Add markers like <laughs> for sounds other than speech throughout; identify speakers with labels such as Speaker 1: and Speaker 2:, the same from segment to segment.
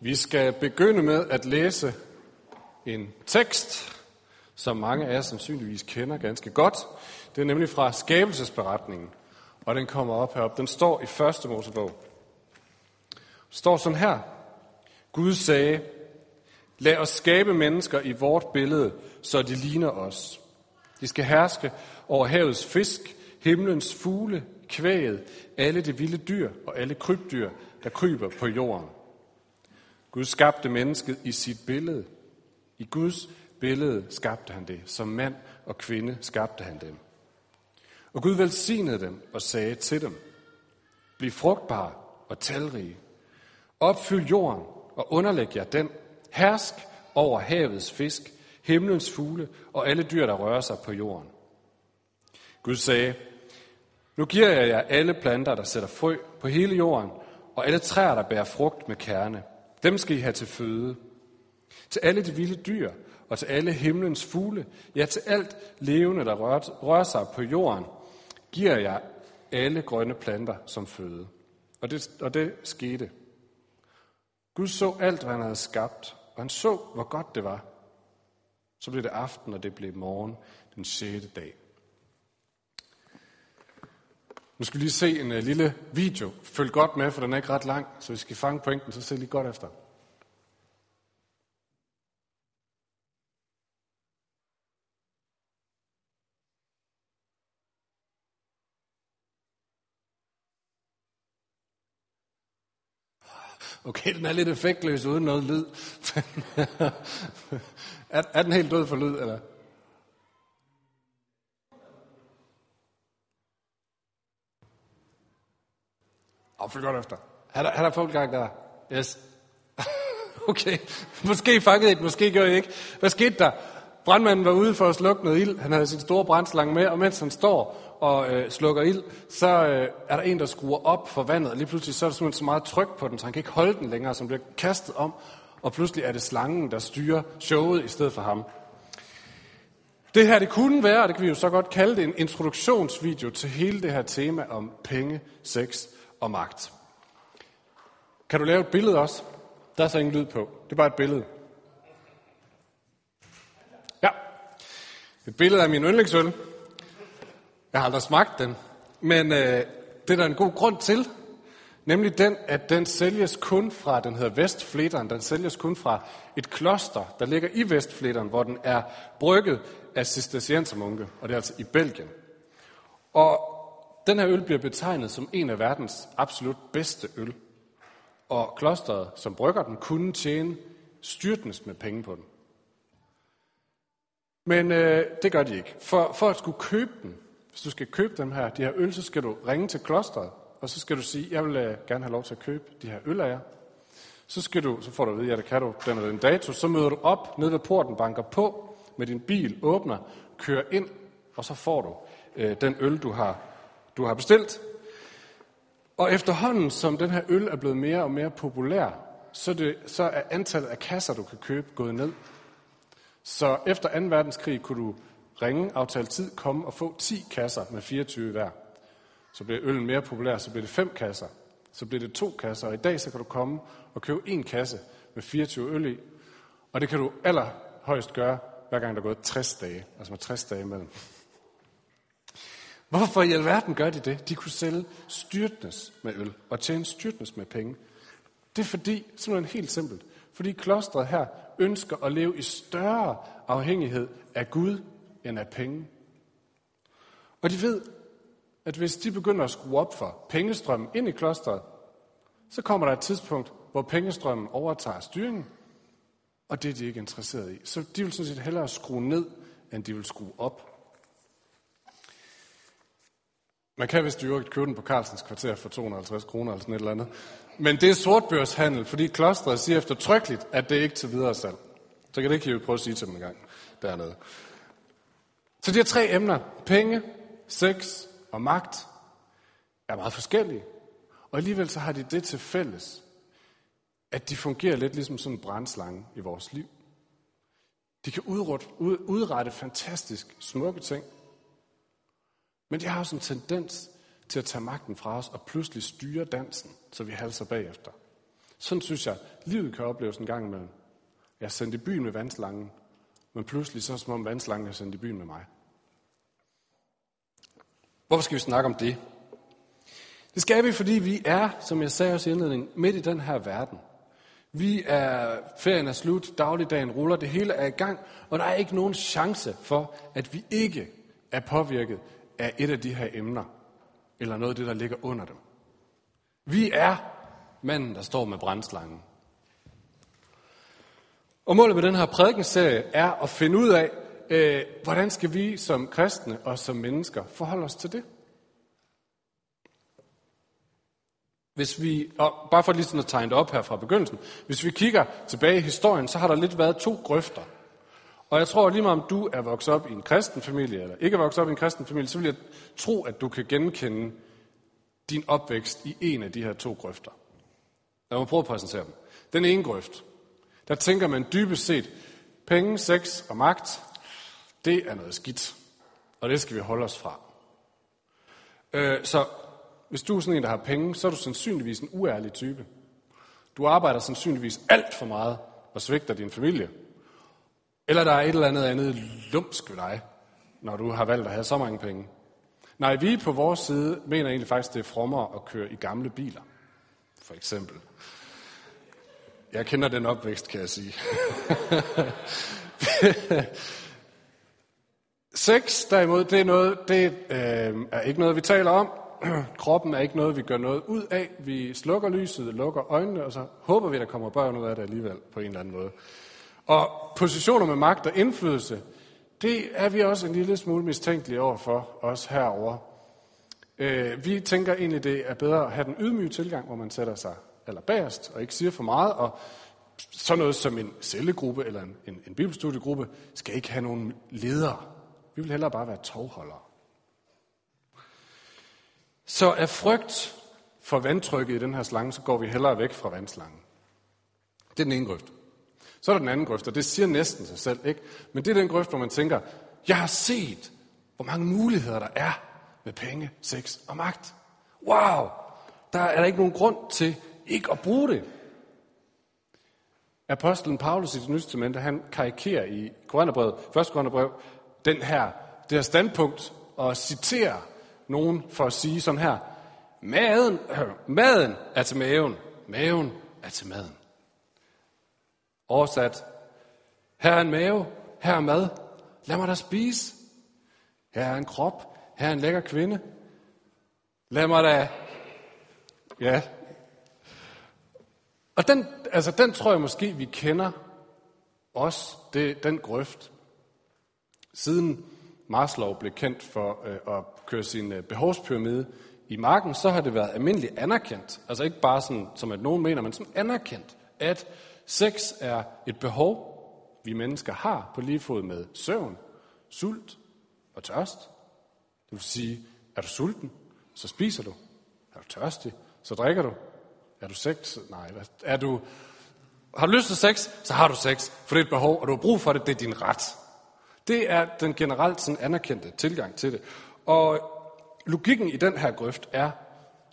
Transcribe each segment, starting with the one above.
Speaker 1: Vi skal begynde med at læse en tekst, som mange af jer sandsynligvis kender ganske godt. Det er nemlig fra skabelsesberetningen, og den kommer op herop. Den står i første Mosebog. Står sådan her. Gud sagde, lad os skabe mennesker i vort billede, så de ligner os. De skal herske over havets fisk, himlens fugle, kvæget, alle de vilde dyr og alle krybdyr, der kryber på jorden. Gud skabte mennesket i sit billede. I Guds billede skabte han det. Som mand og kvinde skabte han dem. Og Gud velsignede dem og sagde til dem, Bliv frugtbare og talrige. Opfyld jorden og underlæg jer den. Hersk over havets fisk, himlens fugle og alle dyr, der rører sig på jorden. Gud sagde, nu giver jeg jer alle planter, der sætter frø på hele jorden, og alle træer, der bærer frugt med kerne. Dem skal I have til føde. Til alle de vilde dyr, og til alle himlens fugle, ja til alt levende, der rører, rører sig på jorden, giver jeg alle grønne planter som føde. Og det, og det skete. Gud så alt, hvad han havde skabt, og han så, hvor godt det var. Så blev det aften, og det blev morgen den sjette dag. Nu skal vi lige se en uh, lille video. Følg godt med, for den er ikke ret lang, så hvis I skal fange pointen, så se lige godt efter. Okay, den er lidt effektløs uden noget lyd. <laughs> er, er den helt død for lyd, eller? Og følg godt efter. Er der, er der folk gang der? Yes. <laughs> okay, måske fangede I det, måske gjorde I ikke. Hvad skete der? Brandmanden var ude for at slukke noget ild. Han havde sin store brændslange med, og mens han står og øh, slukker ild, så øh, er der en, der skruer op for vandet, og lige pludselig så er der simpelthen så meget tryk på den, så han kan ikke holde den længere, så den bliver kastet om, og pludselig er det slangen, der styrer showet i stedet for ham. Det her, det kunne være, og det kan vi jo så godt kalde det, en introduktionsvideo til hele det her tema om penge, sex og magt. Kan du lave et billede også? Der er så ingen lyd på. Det er bare et billede. Ja. Et billede af min yndlingsøl. Jeg har aldrig smagt den. Men øh, det er der en god grund til. Nemlig den, at den sælges kun fra, den hedder Vestfleteren, den sælges kun fra et kloster, der ligger i Vestfleteren, hvor den er brygget af cisterciensermunke, og det er altså i Belgien. Og den her øl bliver betegnet som en af verdens absolut bedste øl. Og klosteret, som brygger den, kunne tjene styrtens med penge på den. Men øh, det gør de ikke. For, for at skulle købe den, hvis du skal købe dem her, de her øl, så skal du ringe til klosteret, og så skal du sige, jeg vil øh, gerne have lov til at købe de her øl af jer. Så, skal du, så får du at vide, ja, det kan du, den og den dato. Så møder du op nede ved porten, banker på med din bil, åbner, kører ind, og så får du øh, den øl, du har, du har bestilt. Og efterhånden, som den her øl er blevet mere og mere populær, så, det, så er antallet af kasser, du kan købe, gået ned. Så efter 2. verdenskrig kunne du ringe, aftale tid, komme og få 10 kasser med 24 hver. Så blev øllen mere populær, så blev det 5 kasser. Så blev det to kasser, og i dag så kan du komme og købe en kasse med 24 øl i. Og det kan du allerhøjst gøre, hver gang der er gået 60 dage, altså med 60 dage imellem. Hvorfor i alverden gør de det? De kunne sælge styrtnes med øl og tjene styrtnes med penge. Det er fordi, simpelthen helt simpelt, fordi klostret her ønsker at leve i større afhængighed af Gud end af penge. Og de ved, at hvis de begynder at skrue op for pengestrømmen ind i klostret, så kommer der et tidspunkt, hvor pengestrømmen overtager styringen, og det er de ikke interesseret i. Så de vil sådan set hellere skrue ned, end de vil skrue op. Man kan vist dyrke købe den på Carlsens kvarter for 250 kroner eller sådan et eller andet. Men det er sortbørshandel, fordi klostret siger eftertrykkeligt, at det ikke er til videre salg. Så kan det ikke prøve at sige til dem en gang dernede. Så de her tre emner, penge, sex og magt, er meget forskellige. Og alligevel så har de det til fælles, at de fungerer lidt ligesom sådan en brændslange i vores liv. De kan udrette, udrette fantastisk smukke ting, men det har også en tendens til at tage magten fra os og pludselig styre dansen, så vi halser bagefter. Sådan synes jeg, livet kan opleves en gang imellem. Jeg er sendt i byen med vandslangen, men pludselig så er det som om vandslangen er sendt i byen med mig. Hvorfor skal vi snakke om det? Det skal vi, fordi vi er, som jeg sagde også i indledningen, midt i den her verden. Vi er, ferien er slut, dagligdagen ruller, det hele er i gang, og der er ikke nogen chance for, at vi ikke er påvirket er et af de her emner, eller noget af det, der ligger under dem. Vi er manden, der står med brændslangen. Og målet med den her prædikenserie er at finde ud af, øh, hvordan skal vi som kristne og som mennesker forholde os til det. Hvis vi, og bare for lige sådan at tegne det op her fra begyndelsen, hvis vi kigger tilbage i historien, så har der lidt været to grøfter. Og jeg tror lige meget om du er vokset op i en kristen familie, eller ikke er vokset op i en kristen familie, så vil jeg tro, at du kan genkende din opvækst i en af de her to grøfter. Lad mig prøve at præsentere dem. Den ene grøft, der tænker man dybest set, penge, sex og magt, det er noget skidt. Og det skal vi holde os fra. Øh, så hvis du er sådan en, der har penge, så er du sandsynligvis en uærlig type. Du arbejder sandsynligvis alt for meget og svigter din familie. Eller der er et eller andet andet lumsk ved dig, når du har valgt at have så mange penge. Nej, vi på vores side mener egentlig faktisk, det er frommere at køre i gamle biler. For eksempel. Jeg kender den opvækst, kan jeg sige. <laughs> Sex, derimod, det er, noget, det øh, er ikke noget, vi taler om. <clears throat> Kroppen er ikke noget, vi gør noget ud af. Vi slukker lyset, lukker øjnene, og så håber vi, der kommer børn ud af det alligevel på en eller anden måde. Og positioner med magt og indflydelse, det er vi også en lille smule mistænkelige over for os herover. Øh, vi tænker egentlig, det er bedre at have den ydmyge tilgang, hvor man sætter sig allerbagerst og ikke siger for meget, og sådan noget som en cellegruppe eller en, en, en bibelstudiegruppe skal ikke have nogen ledere. Vi vil hellere bare være tovholdere. Så af frygt for vandtrykket i den her slange, så går vi hellere væk fra vandslangen. Det er den ene grøft. Så er der den anden grøft, og det siger næsten sig selv, ikke? Men det er den grøft, hvor man tænker, jeg har set, hvor mange muligheder der er med penge, sex og magt. Wow! Der er der ikke nogen grund til ikke at bruge det. Apostlen Paulus i det nye testament, han karikerer i Korintherbrevet, 1. Korintherbrev, den her, det her standpunkt og citerer nogen for at sige sådan her, maden, øh, <clears throat> maden er til maven, maven er til maden. Oversat, her er en mave, her er mad, lad mig da spise. Her er en krop, her er en lækker kvinde. Lad mig da, ja. Og den, altså, den tror jeg måske, vi kender os, det, den grøft. Siden Maslow blev kendt for øh, at køre sin øh, behovspyramide i marken, så har det været almindeligt anerkendt, altså ikke bare sådan, som at nogen mener, men som anerkendt, at sex er et behov, vi mennesker har på lige fod med søvn, sult og tørst. Det vil sige, er du sulten, så spiser du. Er du tørstig, så drikker du. Er du sex? Nej, er du... Har du lyst til sex, så har du sex, for det er et behov, og du har brug for det, det er din ret. Det er den generelt sådan anerkendte tilgang til det. Og logikken i den her grøft er,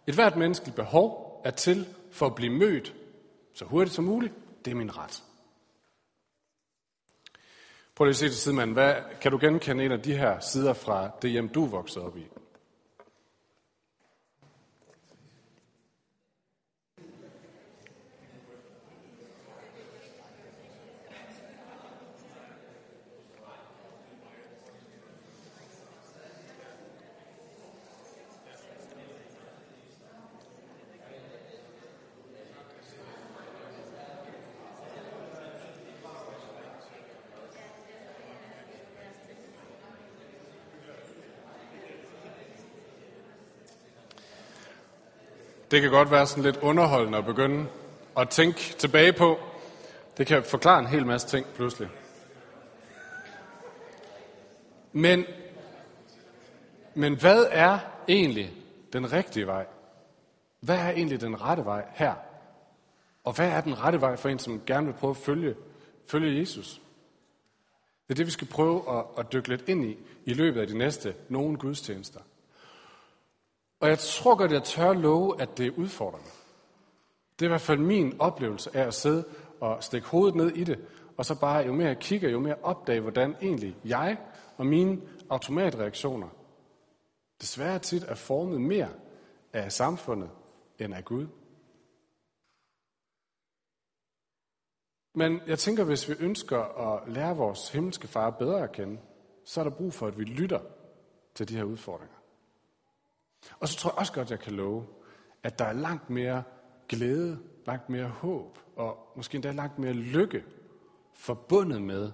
Speaker 1: et hvert menneskeligt behov er til for at blive mødt så hurtigt som muligt. Det er min ret. Prøv lige at se til sidemanden. Hvad, kan du genkende en af de her sider fra det hjem, du voksede op i? Det kan godt være sådan lidt underholdende at begynde at tænke tilbage på. Det kan forklare en hel masse ting pludselig. Men, men hvad er egentlig den rigtige vej? Hvad er egentlig den rette vej her? Og hvad er den rette vej for en, som gerne vil prøve at følge, følge Jesus? Det er det, vi skal prøve at, at dykke lidt ind i i løbet af de næste nogle gudstjenester. Og jeg tror godt, jeg tør love, at det er udfordrende. Det er i hvert fald min oplevelse af at sidde og stikke hovedet ned i det, og så bare, jo mere jeg kigger, jo mere opdage, hvordan egentlig jeg og mine automatreaktioner desværre tit er formet mere af samfundet end af Gud. Men jeg tænker, hvis vi ønsker at lære vores himmelske far bedre at kende, så er der brug for, at vi lytter til de her udfordringer. Og så tror jeg også godt, jeg kan love, at der er langt mere glæde, langt mere håb, og måske endda langt mere lykke forbundet med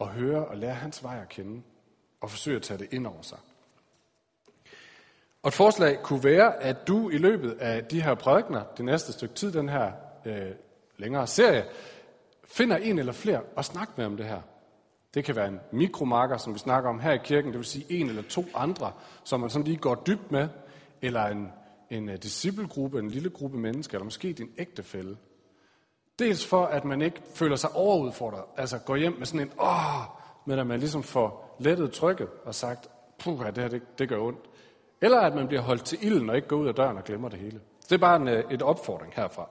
Speaker 1: at høre og lære hans vej at kende, og forsøge at tage det ind over sig. Og et forslag kunne være, at du i løbet af de her prædikner, det næste stykke tid, den her øh, længere serie, finder en eller flere og snak med om det her. Det kan være en mikromarker, som vi snakker om her i kirken, det vil sige en eller to andre, som man sådan lige går dybt med, eller en, en øh, disciplegruppe, en lille gruppe mennesker, eller måske din ægtefælle. Dels for, at man ikke føler sig overudfordret, altså går hjem med sådan en, åh, men at man ligesom får lettet trykket og sagt, puh, det her, det, det gør ondt. Eller at man bliver holdt til ilden og ikke går ud af døren og glemmer det hele. Det er bare en, øh, et opfordring herfra.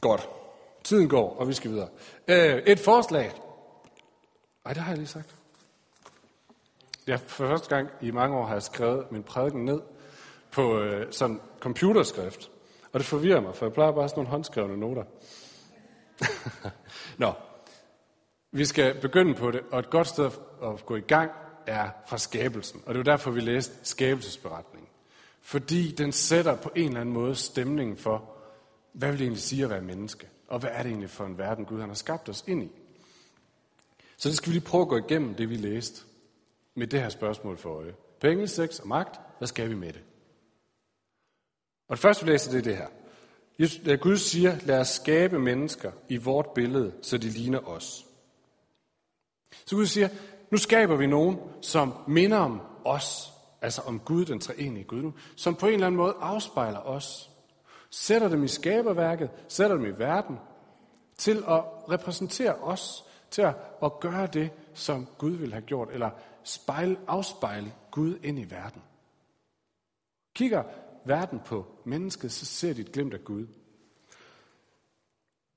Speaker 1: Godt. Tiden går, og vi skal videre. Øh, et forslag. Ej, det har jeg lige sagt. Jeg for første gang i mange år har jeg skrevet min prædiken ned på øh, sådan computerskrift. Og det forvirrer mig, for jeg plejer bare sådan nogle håndskrevne noter. <laughs> Nå, vi skal begynde på det, og et godt sted at gå i gang er fra skabelsen. Og det er derfor, vi læste skabelsesberetningen. Fordi den sætter på en eller anden måde stemningen for, hvad vil det egentlig sige at være menneske? Og hvad er det egentlig for en verden, Gud han har skabt os ind i? Så det skal vi lige prøve at gå igennem det, vi læste med det her spørgsmål for øje. Penge, sex og magt, hvad skal vi med det? Og det første, vi læser, det er det her. Gud siger, lad os skabe mennesker i vort billede, så de ligner os. Så Gud siger, nu skaber vi nogen, som minder om os, altså om Gud, den treenige Gud, som på en eller anden måde afspejler os. Sætter dem i skaberværket, sætter dem i verden, til at repræsentere os, til at, at gøre det, som Gud vil have gjort, eller spejle, afspejle Gud ind i verden. Kigger verden på mennesket, så ser de et glimt af Gud.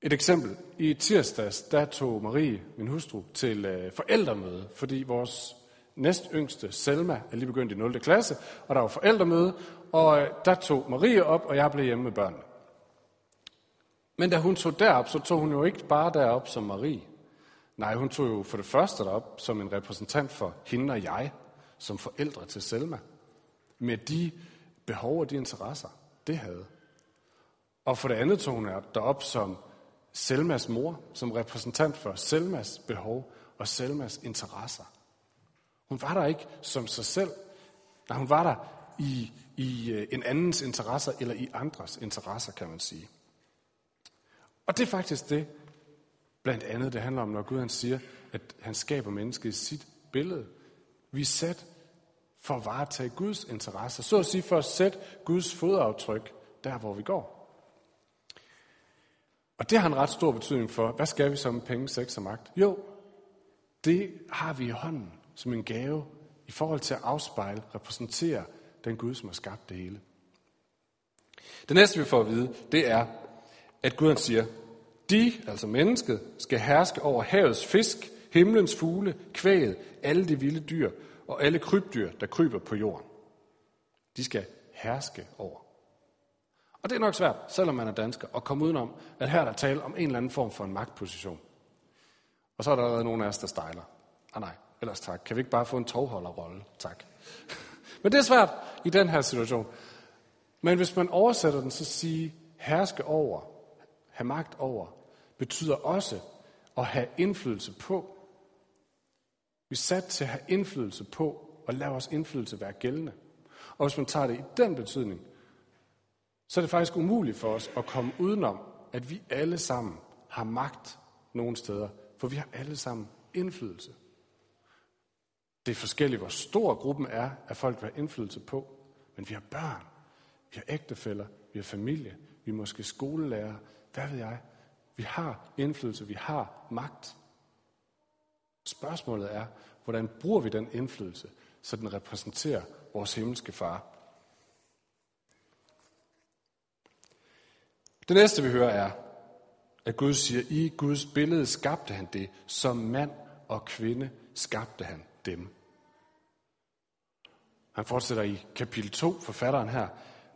Speaker 1: Et eksempel. I tirsdags, der tog Marie, min hustru, til øh, forældremøde, fordi vores næst yngste, Selma, er lige begyndt i 0. klasse, og der var forældremøde, og øh, der tog Marie op, og jeg blev hjemme med børnene. Men da hun tog derop, så tog hun jo ikke bare derop som Marie. Nej, hun tog jo for det første derop som en repræsentant for hende og jeg, som forældre til Selma. Med de behov og de interesser, det havde. Og for det andet tog hun derop som Selmas mor, som repræsentant for Selmas behov og Selmas interesser. Hun var der ikke som sig selv. Nej, hun var der i, i øh, en andens interesser, eller i andres interesser, kan man sige. Og det er faktisk det, blandt andet, det handler om, når Gud han siger, at han skaber mennesket i sit billede. Vi er sat for at varetage Guds interesser. Så at sige for at sætte Guds fodaftryk der, hvor vi går. Og det har en ret stor betydning for, hvad skal vi som penge, sex og magt? Jo, det har vi i hånden som en gave i forhold til at afspejle, repræsentere den Gud, som har skabt det hele. Det næste, vi får at vide, det er, at Gud han siger, de, altså mennesket, skal herske over havets fisk, himlens fugle, kvæget, alle de vilde dyr og alle krybdyr, der kryber på jorden. De skal herske over. Og det er nok svært, selvom man er dansker, at komme udenom, at her er der tale om en eller anden form for en magtposition. Og så er der allerede nogen af os, der stejler. Ah nej, ellers tak. Kan vi ikke bare få en tovholderrolle? Tak. Men det er svært i den her situation. Men hvis man oversætter den, så sige herske over, have magt over, betyder også at have indflydelse på. Vi er sat til at have indflydelse på, og lade vores indflydelse være gældende. Og hvis man tager det i den betydning, så er det faktisk umuligt for os at komme udenom, at vi alle sammen har magt nogle steder, for vi har alle sammen indflydelse. Det er forskelligt, hvor stor gruppen er af folk, vi har indflydelse på, men vi har børn, vi har ægtefæller, vi har familie, vi er måske skolelærer, hvad ved jeg. Vi har indflydelse, vi har magt. Spørgsmålet er, hvordan bruger vi den indflydelse, så den repræsenterer vores himmelske far? Det næste, vi hører, er, at Gud siger, i Guds billede skabte han det, som mand og kvinde skabte han dem. Han fortsætter i kapitel 2, forfatteren her,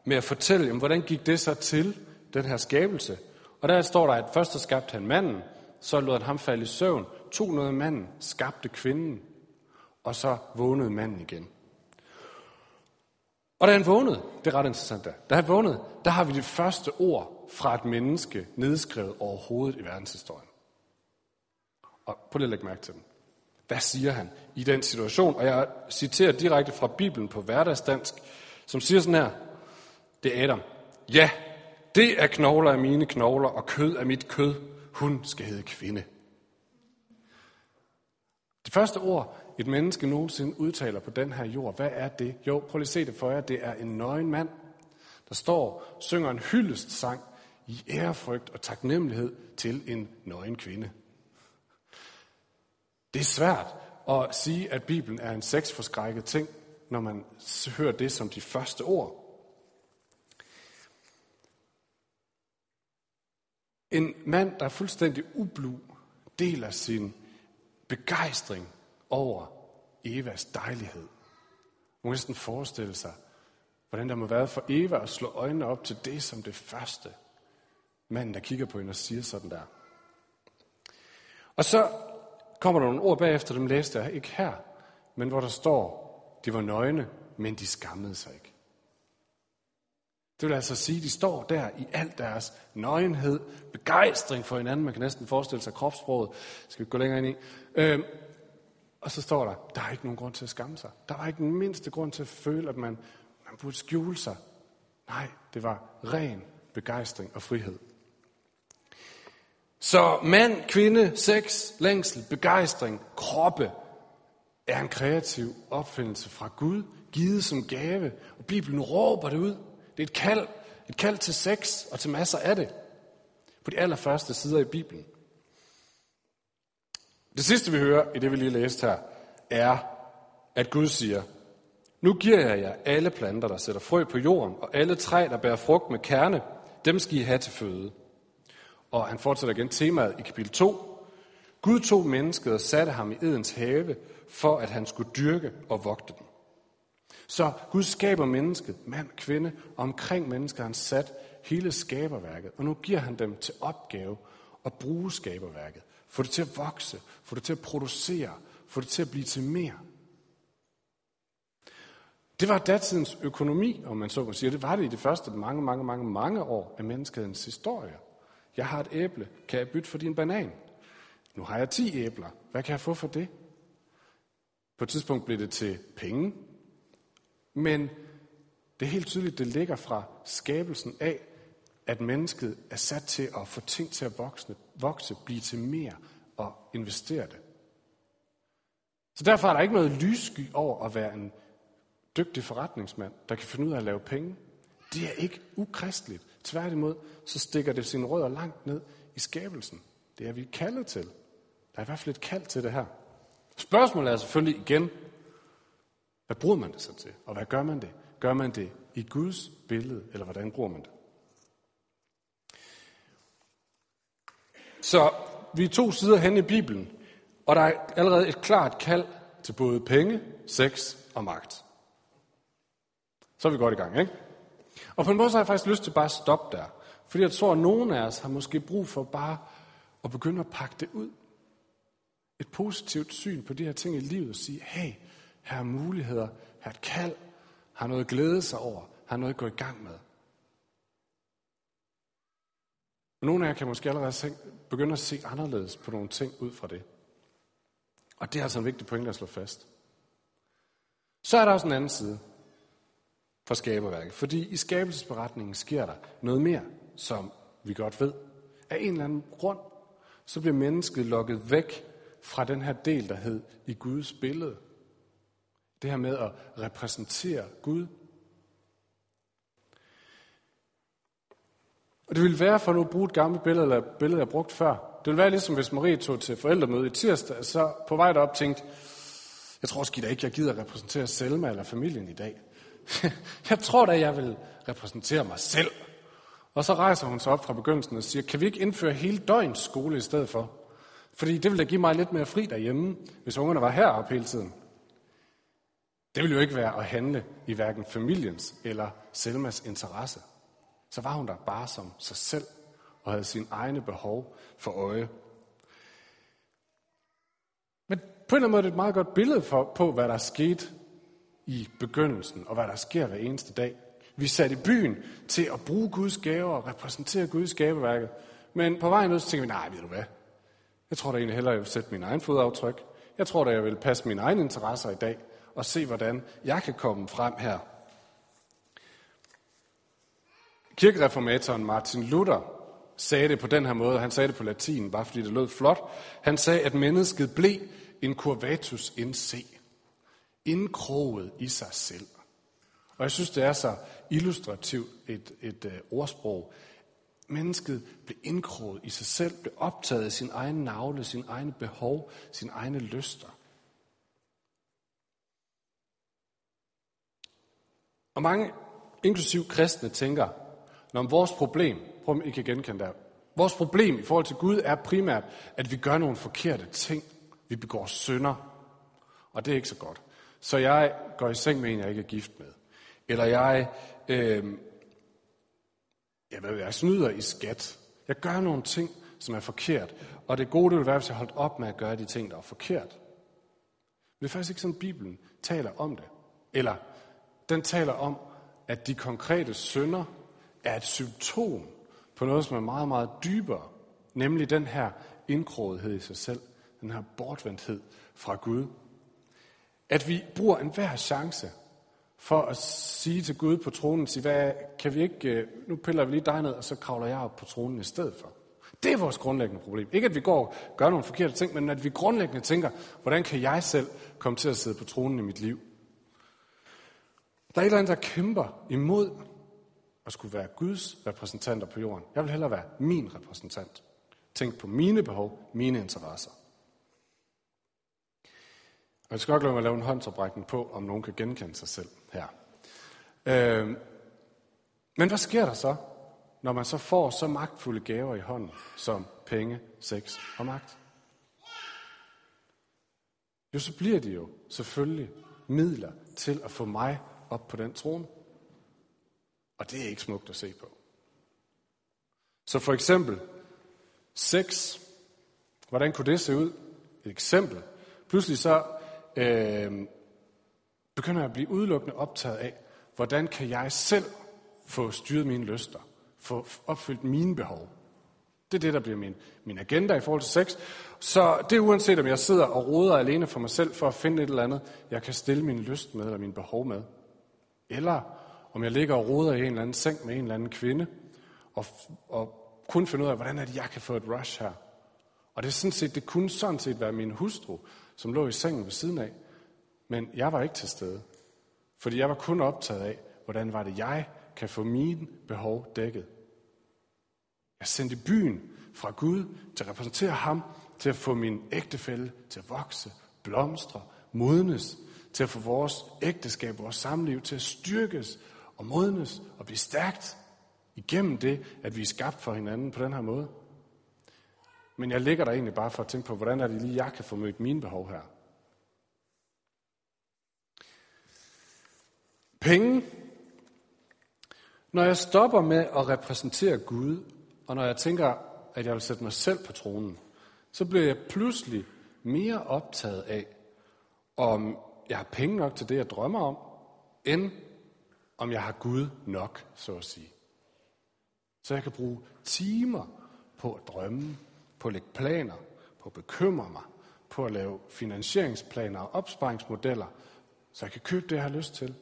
Speaker 1: med at fortælle, jamen, hvordan gik det så til, den her skabelse. Og der står der, at først så skabte han manden, så lod han ham falde i søvn, tog noget af manden, skabte kvinden, og så vågnede manden igen. Og da han vågnede, det er ret interessant der, da han vågnede, der har vi det første ord fra et menneske nedskrevet overhovedet i verdenshistorien. Og prøv lige at lægge mærke til dem. Hvad siger han i den situation? Og jeg citerer direkte fra Bibelen på hverdagsdansk, som siger sådan her. Det er Adam. Ja, det er knogler af mine knogler, og kød af mit kød. Hun skal hedde kvinde. Det første ord, et menneske nogensinde udtaler på den her jord, hvad er det? Jo, prøv lige at se det for jer. Det er en nøgen mand, der står, synger en hyldest sang i ærefrygt og taknemmelighed til en nøgen kvinde. Det er svært at sige, at Bibelen er en sexforskrækket ting, når man hører det som de første ord. En mand, der er fuldstændig ublu, deler sin begejstring over Evas dejlighed. Man kan næsten forestille sig, hvordan der må være for Eva at slå øjnene op til det som det første. Manden, der kigger på hende og siger sådan der. Og så kommer der nogle ord bagefter, dem læste jeg ikke her, men hvor der står, de var nøgne, men de skammede sig ikke. Det vil altså sige, at de står der i al deres nøgenhed, begejstring for hinanden. Man kan næsten forestille sig kropssproget. Skal vi gå længere ind i? Øhm, og så står der, der er ikke nogen grund til at skamme sig. Der var ikke den mindste grund til at føle, at man, man burde skjule sig. Nej, det var ren begejstring og frihed. Så mand, kvinde, sex, længsel, begejstring, kroppe er en kreativ opfindelse fra Gud, givet som gave, og Bibelen råber det ud. Det er et kald, et kald til sex og til masser af det. På de allerførste sider i Bibelen. Det sidste, vi hører i det, vi lige læste her, er, at Gud siger, nu giver jeg jer alle planter, der sætter frø på jorden, og alle træ, der bærer frugt med kerne, dem skal I have til føde. Og han fortsætter igen temaet i kapitel 2. Gud tog mennesket og satte ham i Edens have, for at han skulle dyrke og vogte den. Så Gud skaber mennesket, mand, kvinde, og omkring mennesket har han sat hele skaberværket. Og nu giver han dem til opgave at bruge skaberværket. Få det til at vokse, få det til at producere, få det til at blive til mere. Det var datidens økonomi, om man så må sige. Det var det i de første mange, mange, mange, mange år af menneskehedens historie. Jeg har et æble. Kan jeg bytte for din banan? Nu har jeg 10 æbler. Hvad kan jeg få for det? På et tidspunkt blev det til penge. Men det er helt tydeligt, det ligger fra skabelsen af, at mennesket er sat til at få ting til at vokse, vokse blive til mere og investere det. Så derfor er der ikke noget lyssky over at være en dygtig forretningsmand, der kan finde ud af at lave penge. Det er ikke ukristeligt. Tværtimod, så stikker det sine rødder langt ned i skabelsen. Det er vi kaldet til. Der er i hvert fald et kald til det her. Spørgsmålet er selvfølgelig igen, hvad bruger man det så til? Og hvad gør man det? Gør man det i Guds billede, eller hvordan bruger man det? Så vi er to sider hen i Bibelen, og der er allerede et klart kald til både penge, sex og magt. Så er vi godt i gang, ikke? Og på en måde så har jeg faktisk lyst til bare at stoppe der. Fordi jeg tror, at nogen af os har måske brug for bare at begynde at pakke det ud. Et positivt syn på de her ting i livet og sige, hey, her er muligheder, her er et kald, har noget at glæde sig over, har noget at gå i gang med. Nogle af jer kan måske allerede begynde at se anderledes på nogle ting ud fra det. Og det er altså en vigtig point at slå fast. Så er der også en anden side for skaberværket. Fordi i skabelsesberetningen sker der noget mere, som vi godt ved. Af en eller anden grund, så bliver mennesket lukket væk fra den her del, der hed i Guds billede. Det her med at repræsentere Gud. Og det ville være, for nu at bruge et gammelt billede, eller et billede, jeg har brugt før. Det ville være ligesom, hvis Marie tog til forældremøde i tirsdag, så på vej derop tænkte, jeg tror sgu da ikke, jeg gider repræsentere Selma eller familien i dag. <laughs> jeg tror da, jeg vil repræsentere mig selv. Og så rejser hun sig op fra begyndelsen og siger, kan vi ikke indføre hele døgns skole i stedet for? Fordi det ville da give mig lidt mere fri derhjemme, hvis ungerne var heroppe hele tiden. Det ville jo ikke være at handle i hverken familiens eller Selmas interesse. Så var hun der bare som sig selv og havde sine egne behov for øje. Men på en eller anden måde er det et meget godt billede for, på, hvad der skete i begyndelsen, og hvad der sker hver eneste dag. Vi er sat i byen til at bruge Guds gaver og repræsentere Guds gaveværket. Men på vejen ud, så tænker vi, nej, ved du hvad? Jeg tror da egentlig hellere, jeg vil sætte min egen fodaftryk. Jeg tror da, jeg vil passe mine egne interesser i dag, og se, hvordan jeg kan komme frem her. Kirkereformatoren Martin Luther sagde det på den her måde. Han sagde det på latin, bare fordi det lød flot. Han sagde, at mennesket blev en curvatus in se. Indkroget i sig selv. Og jeg synes, det er så illustrativt et, et uh, ordsprog. Mennesket blev indkroget i sig selv, blev optaget af sin egen navle, sin egne behov, sin egne lyster. Og mange, inklusiv kristne, tænker, når vores problem, prøv at I kan genkende det vores problem i forhold til Gud er primært, at vi gør nogle forkerte ting. Vi begår synder, og det er ikke så godt. Så jeg går i seng med en, jeg ikke er gift med. Eller jeg, øh, jeg, ved, jeg snyder i skat. Jeg gør nogle ting, som er forkert. Og det gode det vil være, hvis jeg holdt op med at gøre de ting, der er forkert. Men det er faktisk ikke sådan, Bibelen taler om det. Eller den taler om, at de konkrete synder er et symptom på noget, som er meget, meget dybere. Nemlig den her indkrogethed i sig selv. Den her bortvendthed fra Gud. At vi bruger enhver chance for at sige til Gud på tronen, sige, hvad, kan vi ikke, øh, nu piller vi lige dig ned, og så kravler jeg op på tronen i stedet for. Det er vores grundlæggende problem. Ikke at vi går og gør nogle forkerte ting, men at vi grundlæggende tænker, hvordan kan jeg selv komme til at sidde på tronen i mit liv? Der er et eller andet, der kæmper imod at skulle være Guds repræsentanter på jorden. Jeg vil hellere være min repræsentant. Tænk på mine behov, mine interesser. Og jeg skal nok lade mig lave en håndsoprækning på, om nogen kan genkende sig selv her. Øh, men hvad sker der så, når man så får så magtfulde gaver i hånden, som penge, sex og magt? Jo, så bliver de jo selvfølgelig midler til at få mig op på den trone. Og det er ikke smukt at se på. Så for eksempel, sex. Hvordan kunne det se ud? Et eksempel. Pludselig så øh, begynder jeg at blive udelukkende optaget af, hvordan kan jeg selv få styret mine lyster, få opfyldt mine behov. Det er det, der bliver min, min agenda i forhold til sex. Så det er uanset, om jeg sidder og roder alene for mig selv for at finde et eller andet, jeg kan stille min lyst med, eller min behov med. Eller om jeg ligger og roder i en eller anden seng med en eller anden kvinde, og, og kun finde ud af, hvordan er det, jeg kan få et rush her. Og det er sådan set, det kunne sådan set være min hustru, som lå i sengen ved siden af. Men jeg var ikke til stede. Fordi jeg var kun optaget af, hvordan var det, jeg kan få mine behov dækket. Jeg sendte byen fra Gud til at repræsentere ham, til at få min ægtefælle til at vokse, blomstre, modnes, til at få vores ægteskab, vores samliv til at styrkes og modnes og blive stærkt igennem det, at vi er skabt for hinanden på den her måde. Men jeg ligger der egentlig bare for at tænke på, hvordan er det lige, jeg kan få mødt mine behov her. Penge. Når jeg stopper med at repræsentere Gud, og når jeg tænker, at jeg vil sætte mig selv på tronen, så bliver jeg pludselig mere optaget af, om jeg har penge nok til det, jeg drømmer om, end om jeg har Gud nok, så at sige. Så jeg kan bruge timer på at drømme, på at lægge planer, på at bekymre mig, på at lave finansieringsplaner og opsparingsmodeller, så jeg kan købe det, jeg har lyst til.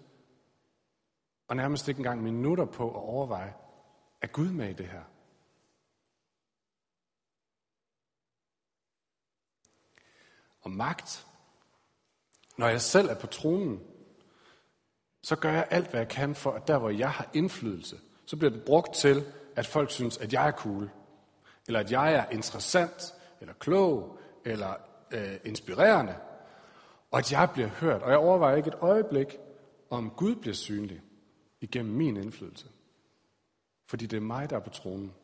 Speaker 1: Og nærmest ikke engang minutter på at overveje, er Gud med i det her? Og magt. Når jeg selv er på tronen, så gør jeg alt, hvad jeg kan for, at der, hvor jeg har indflydelse, så bliver det brugt til, at folk synes, at jeg er cool, eller at jeg er interessant, eller klog, eller øh, inspirerende, og at jeg bliver hørt. Og jeg overvejer ikke et øjeblik, om Gud bliver synlig igennem min indflydelse. Fordi det er mig, der er på tronen.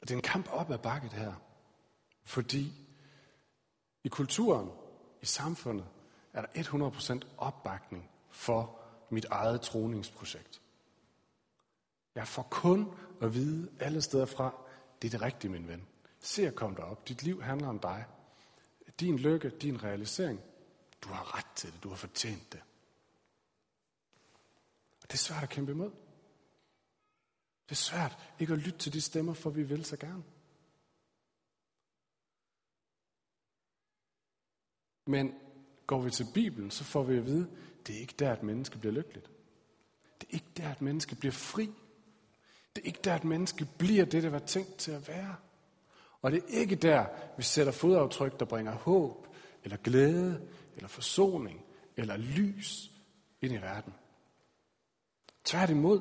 Speaker 1: Det er en kamp op ad bakket her. Fordi i kulturen, i samfundet, er der 100% opbakning for mit eget troningsprojekt. Jeg får kun at vide alle steder fra, det er det rigtige, min ven. Se at komme derop. Dit liv handler om dig. Din lykke, din realisering. Du har ret til det. Du har fortjent det. Og det er svært at kæmpe imod. Det er svært ikke at lytte til de stemmer, for vi vil så gerne. Men går vi til Bibelen, så får vi at vide, det er ikke der, at menneske bliver lykkeligt. Det er ikke der, at menneske bliver fri. Det er ikke der, at menneske bliver det, det var tænkt til at være. Og det er ikke der, vi sætter fodaftryk, der bringer håb, eller glæde, eller forsoning, eller lys ind i verden. Tværtimod,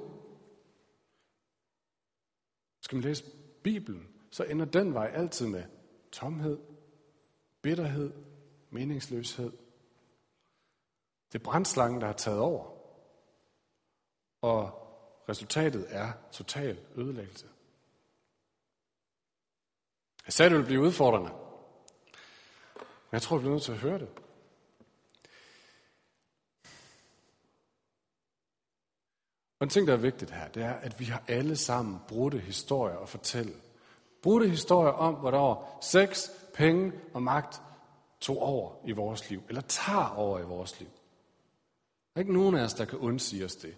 Speaker 1: skal man læse Bibelen, så ender den vej altid med tomhed, bitterhed, meningsløshed. Det er brændslangen, der har taget over. Og resultatet er total ødelæggelse. Jeg sagde, det ville blive udfordrende. Men jeg tror, jeg bliver nødt til at høre det. Og en ting, der er vigtigt her, det er, at vi har alle sammen brudte historier at fortælle. Brudte historier om, hvornår sex, penge og magt tog over i vores liv, eller tager over i vores liv. Der er ikke nogen af os, der kan undsige os det.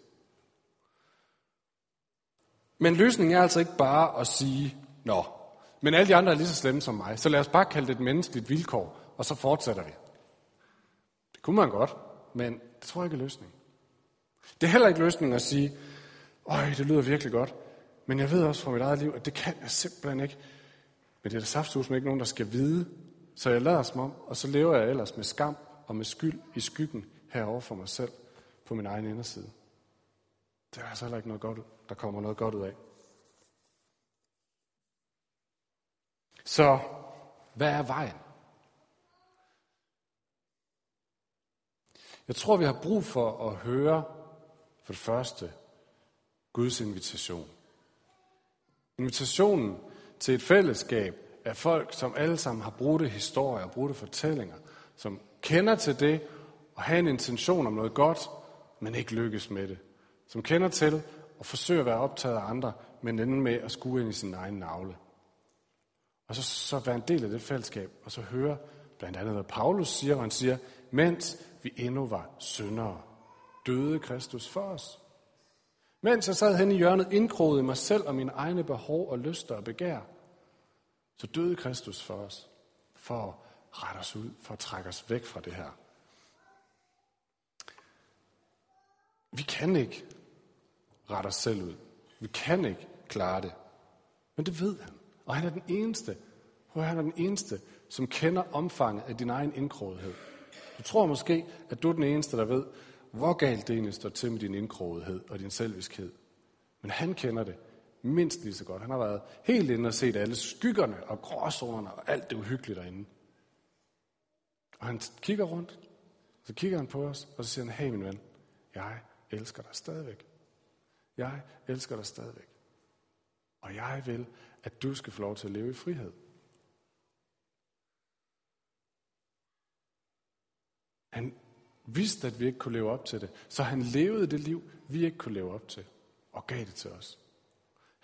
Speaker 1: Men løsningen er altså ikke bare at sige, nå, men alle de andre er lige så slemme som mig, så lad os bare kalde det et menneskeligt vilkår, og så fortsætter vi. Det kunne man godt, men det tror jeg ikke er løsningen. Det er heller ikke løsningen at sige, øj, det lyder virkelig godt, men jeg ved også fra mit eget liv, at det kan jeg simpelthen ikke. Men det er der saftsus med ikke nogen, der skal vide, så jeg lader som om, og så lever jeg ellers med skam og med skyld i skyggen herover for mig selv på min egen inderside. Det er altså heller ikke noget godt, der kommer noget godt ud af. Så hvad er vejen? Jeg tror, vi har brug for at høre for det første Guds invitation. Invitationen til et fællesskab af folk, som alle sammen har brudte historier og brudte fortællinger, som kender til det og har en intention om noget godt, men ikke lykkes med det. Som kender til og forsøger at være optaget af andre, men ender med at skue ind i sin egen navle. Og så, så være en del af det fællesskab, og så høre blandt andet, hvad Paulus siger, hvor han siger, mens vi endnu var syndere, døde Kristus for os. Mens jeg sad hen i hjørnet, indkroget i mig selv og mine egne behov og lyster og begær, så døde Kristus for os, for at rette os ud, for at trække os væk fra det her. Vi kan ikke rette os selv ud. Vi kan ikke klare det. Men det ved han. Og han er den eneste, og han er den eneste, som kender omfanget af din egen indkrogethed. Du tror måske, at du er den eneste, der ved, hvor galt det egentlig står til med din indkrogethed og din selviskhed. Men han kender det mindst lige så godt. Han har været helt inde og set alle skyggerne og gråzonerne og alt det uhyggelige derinde. Og han kigger rundt, så kigger han på os, og så siger han, hey min ven, jeg elsker dig stadigvæk. Jeg elsker dig stadigvæk. Og jeg vil, at du skal få lov til at leve i frihed. Han vidste, at vi ikke kunne leve op til det, så han levede det liv, vi ikke kunne leve op til, og gav det til os.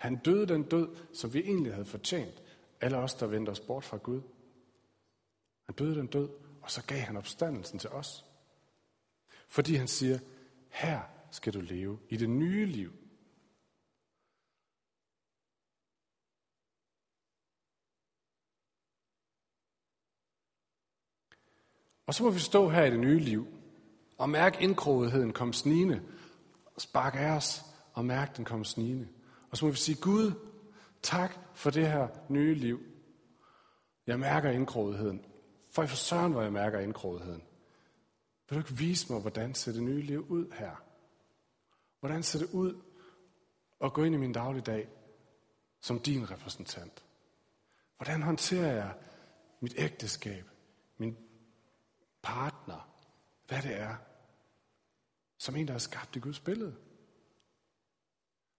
Speaker 1: Han døde den død, som vi egentlig havde fortjent, alle os, der vendte os bort fra Gud. Han døde den død, og så gav han opstandelsen til os. Fordi han siger, her skal du leve i det nye liv. Og så må vi stå her i det nye liv og mærke indkrogetheden komme snigende, og sparke af os og mærke den komme snigende. Og så må vi sige, Gud, tak for det her nye liv. Jeg mærker indgrådigheden. For i for søren, hvor jeg mærker indgrådigheden. Vil du ikke vise mig, hvordan ser det nye liv ud her? Hvordan ser det ud at gå ind i min dagligdag som din repræsentant? Hvordan håndterer jeg mit ægteskab, min partner, hvad det er, som en, der er skabt i Guds billede?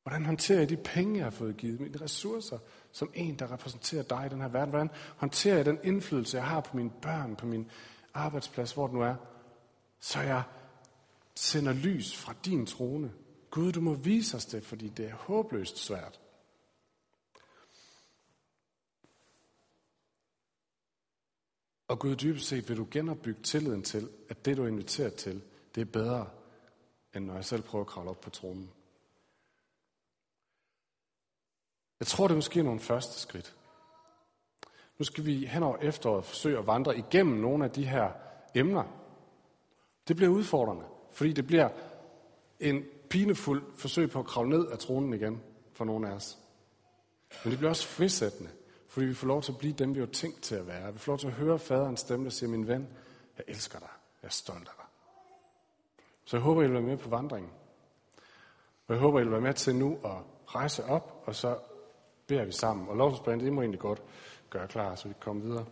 Speaker 1: Hvordan håndterer jeg de penge, jeg har fået givet, mine ressourcer, som en, der repræsenterer dig i den her verden? Hvordan håndterer jeg den indflydelse, jeg har på mine børn, på min arbejdsplads, hvor det nu er, så jeg sender lys fra din trone. Gud, du må vise os det, fordi det er håbløst svært. Og Gud, dybest set vil du genopbygge tilliden til, at det, du er inviteret til, det er bedre, end når jeg selv prøver at kravle op på tronen. Jeg tror, det er måske nogle første skridt. Nu skal vi hen over efteråret forsøge at vandre igennem nogle af de her emner. Det bliver udfordrende, fordi det bliver en pinefuld forsøg på at kravle ned af tronen igen for nogle af os. Men det bliver også frisættende, fordi vi får lov til at blive dem, vi har tænkt til at være. Vi får lov til at høre faderens stemme, der siger, min ven, jeg elsker dig. Jeg er stolt af dig. Så jeg håber, I vil være med på vandringen. Og jeg håber, I vil være med til nu at rejse op, og så beder vi sammen. Og lovsbandet, det må egentlig godt gøre klar, så vi kan komme videre.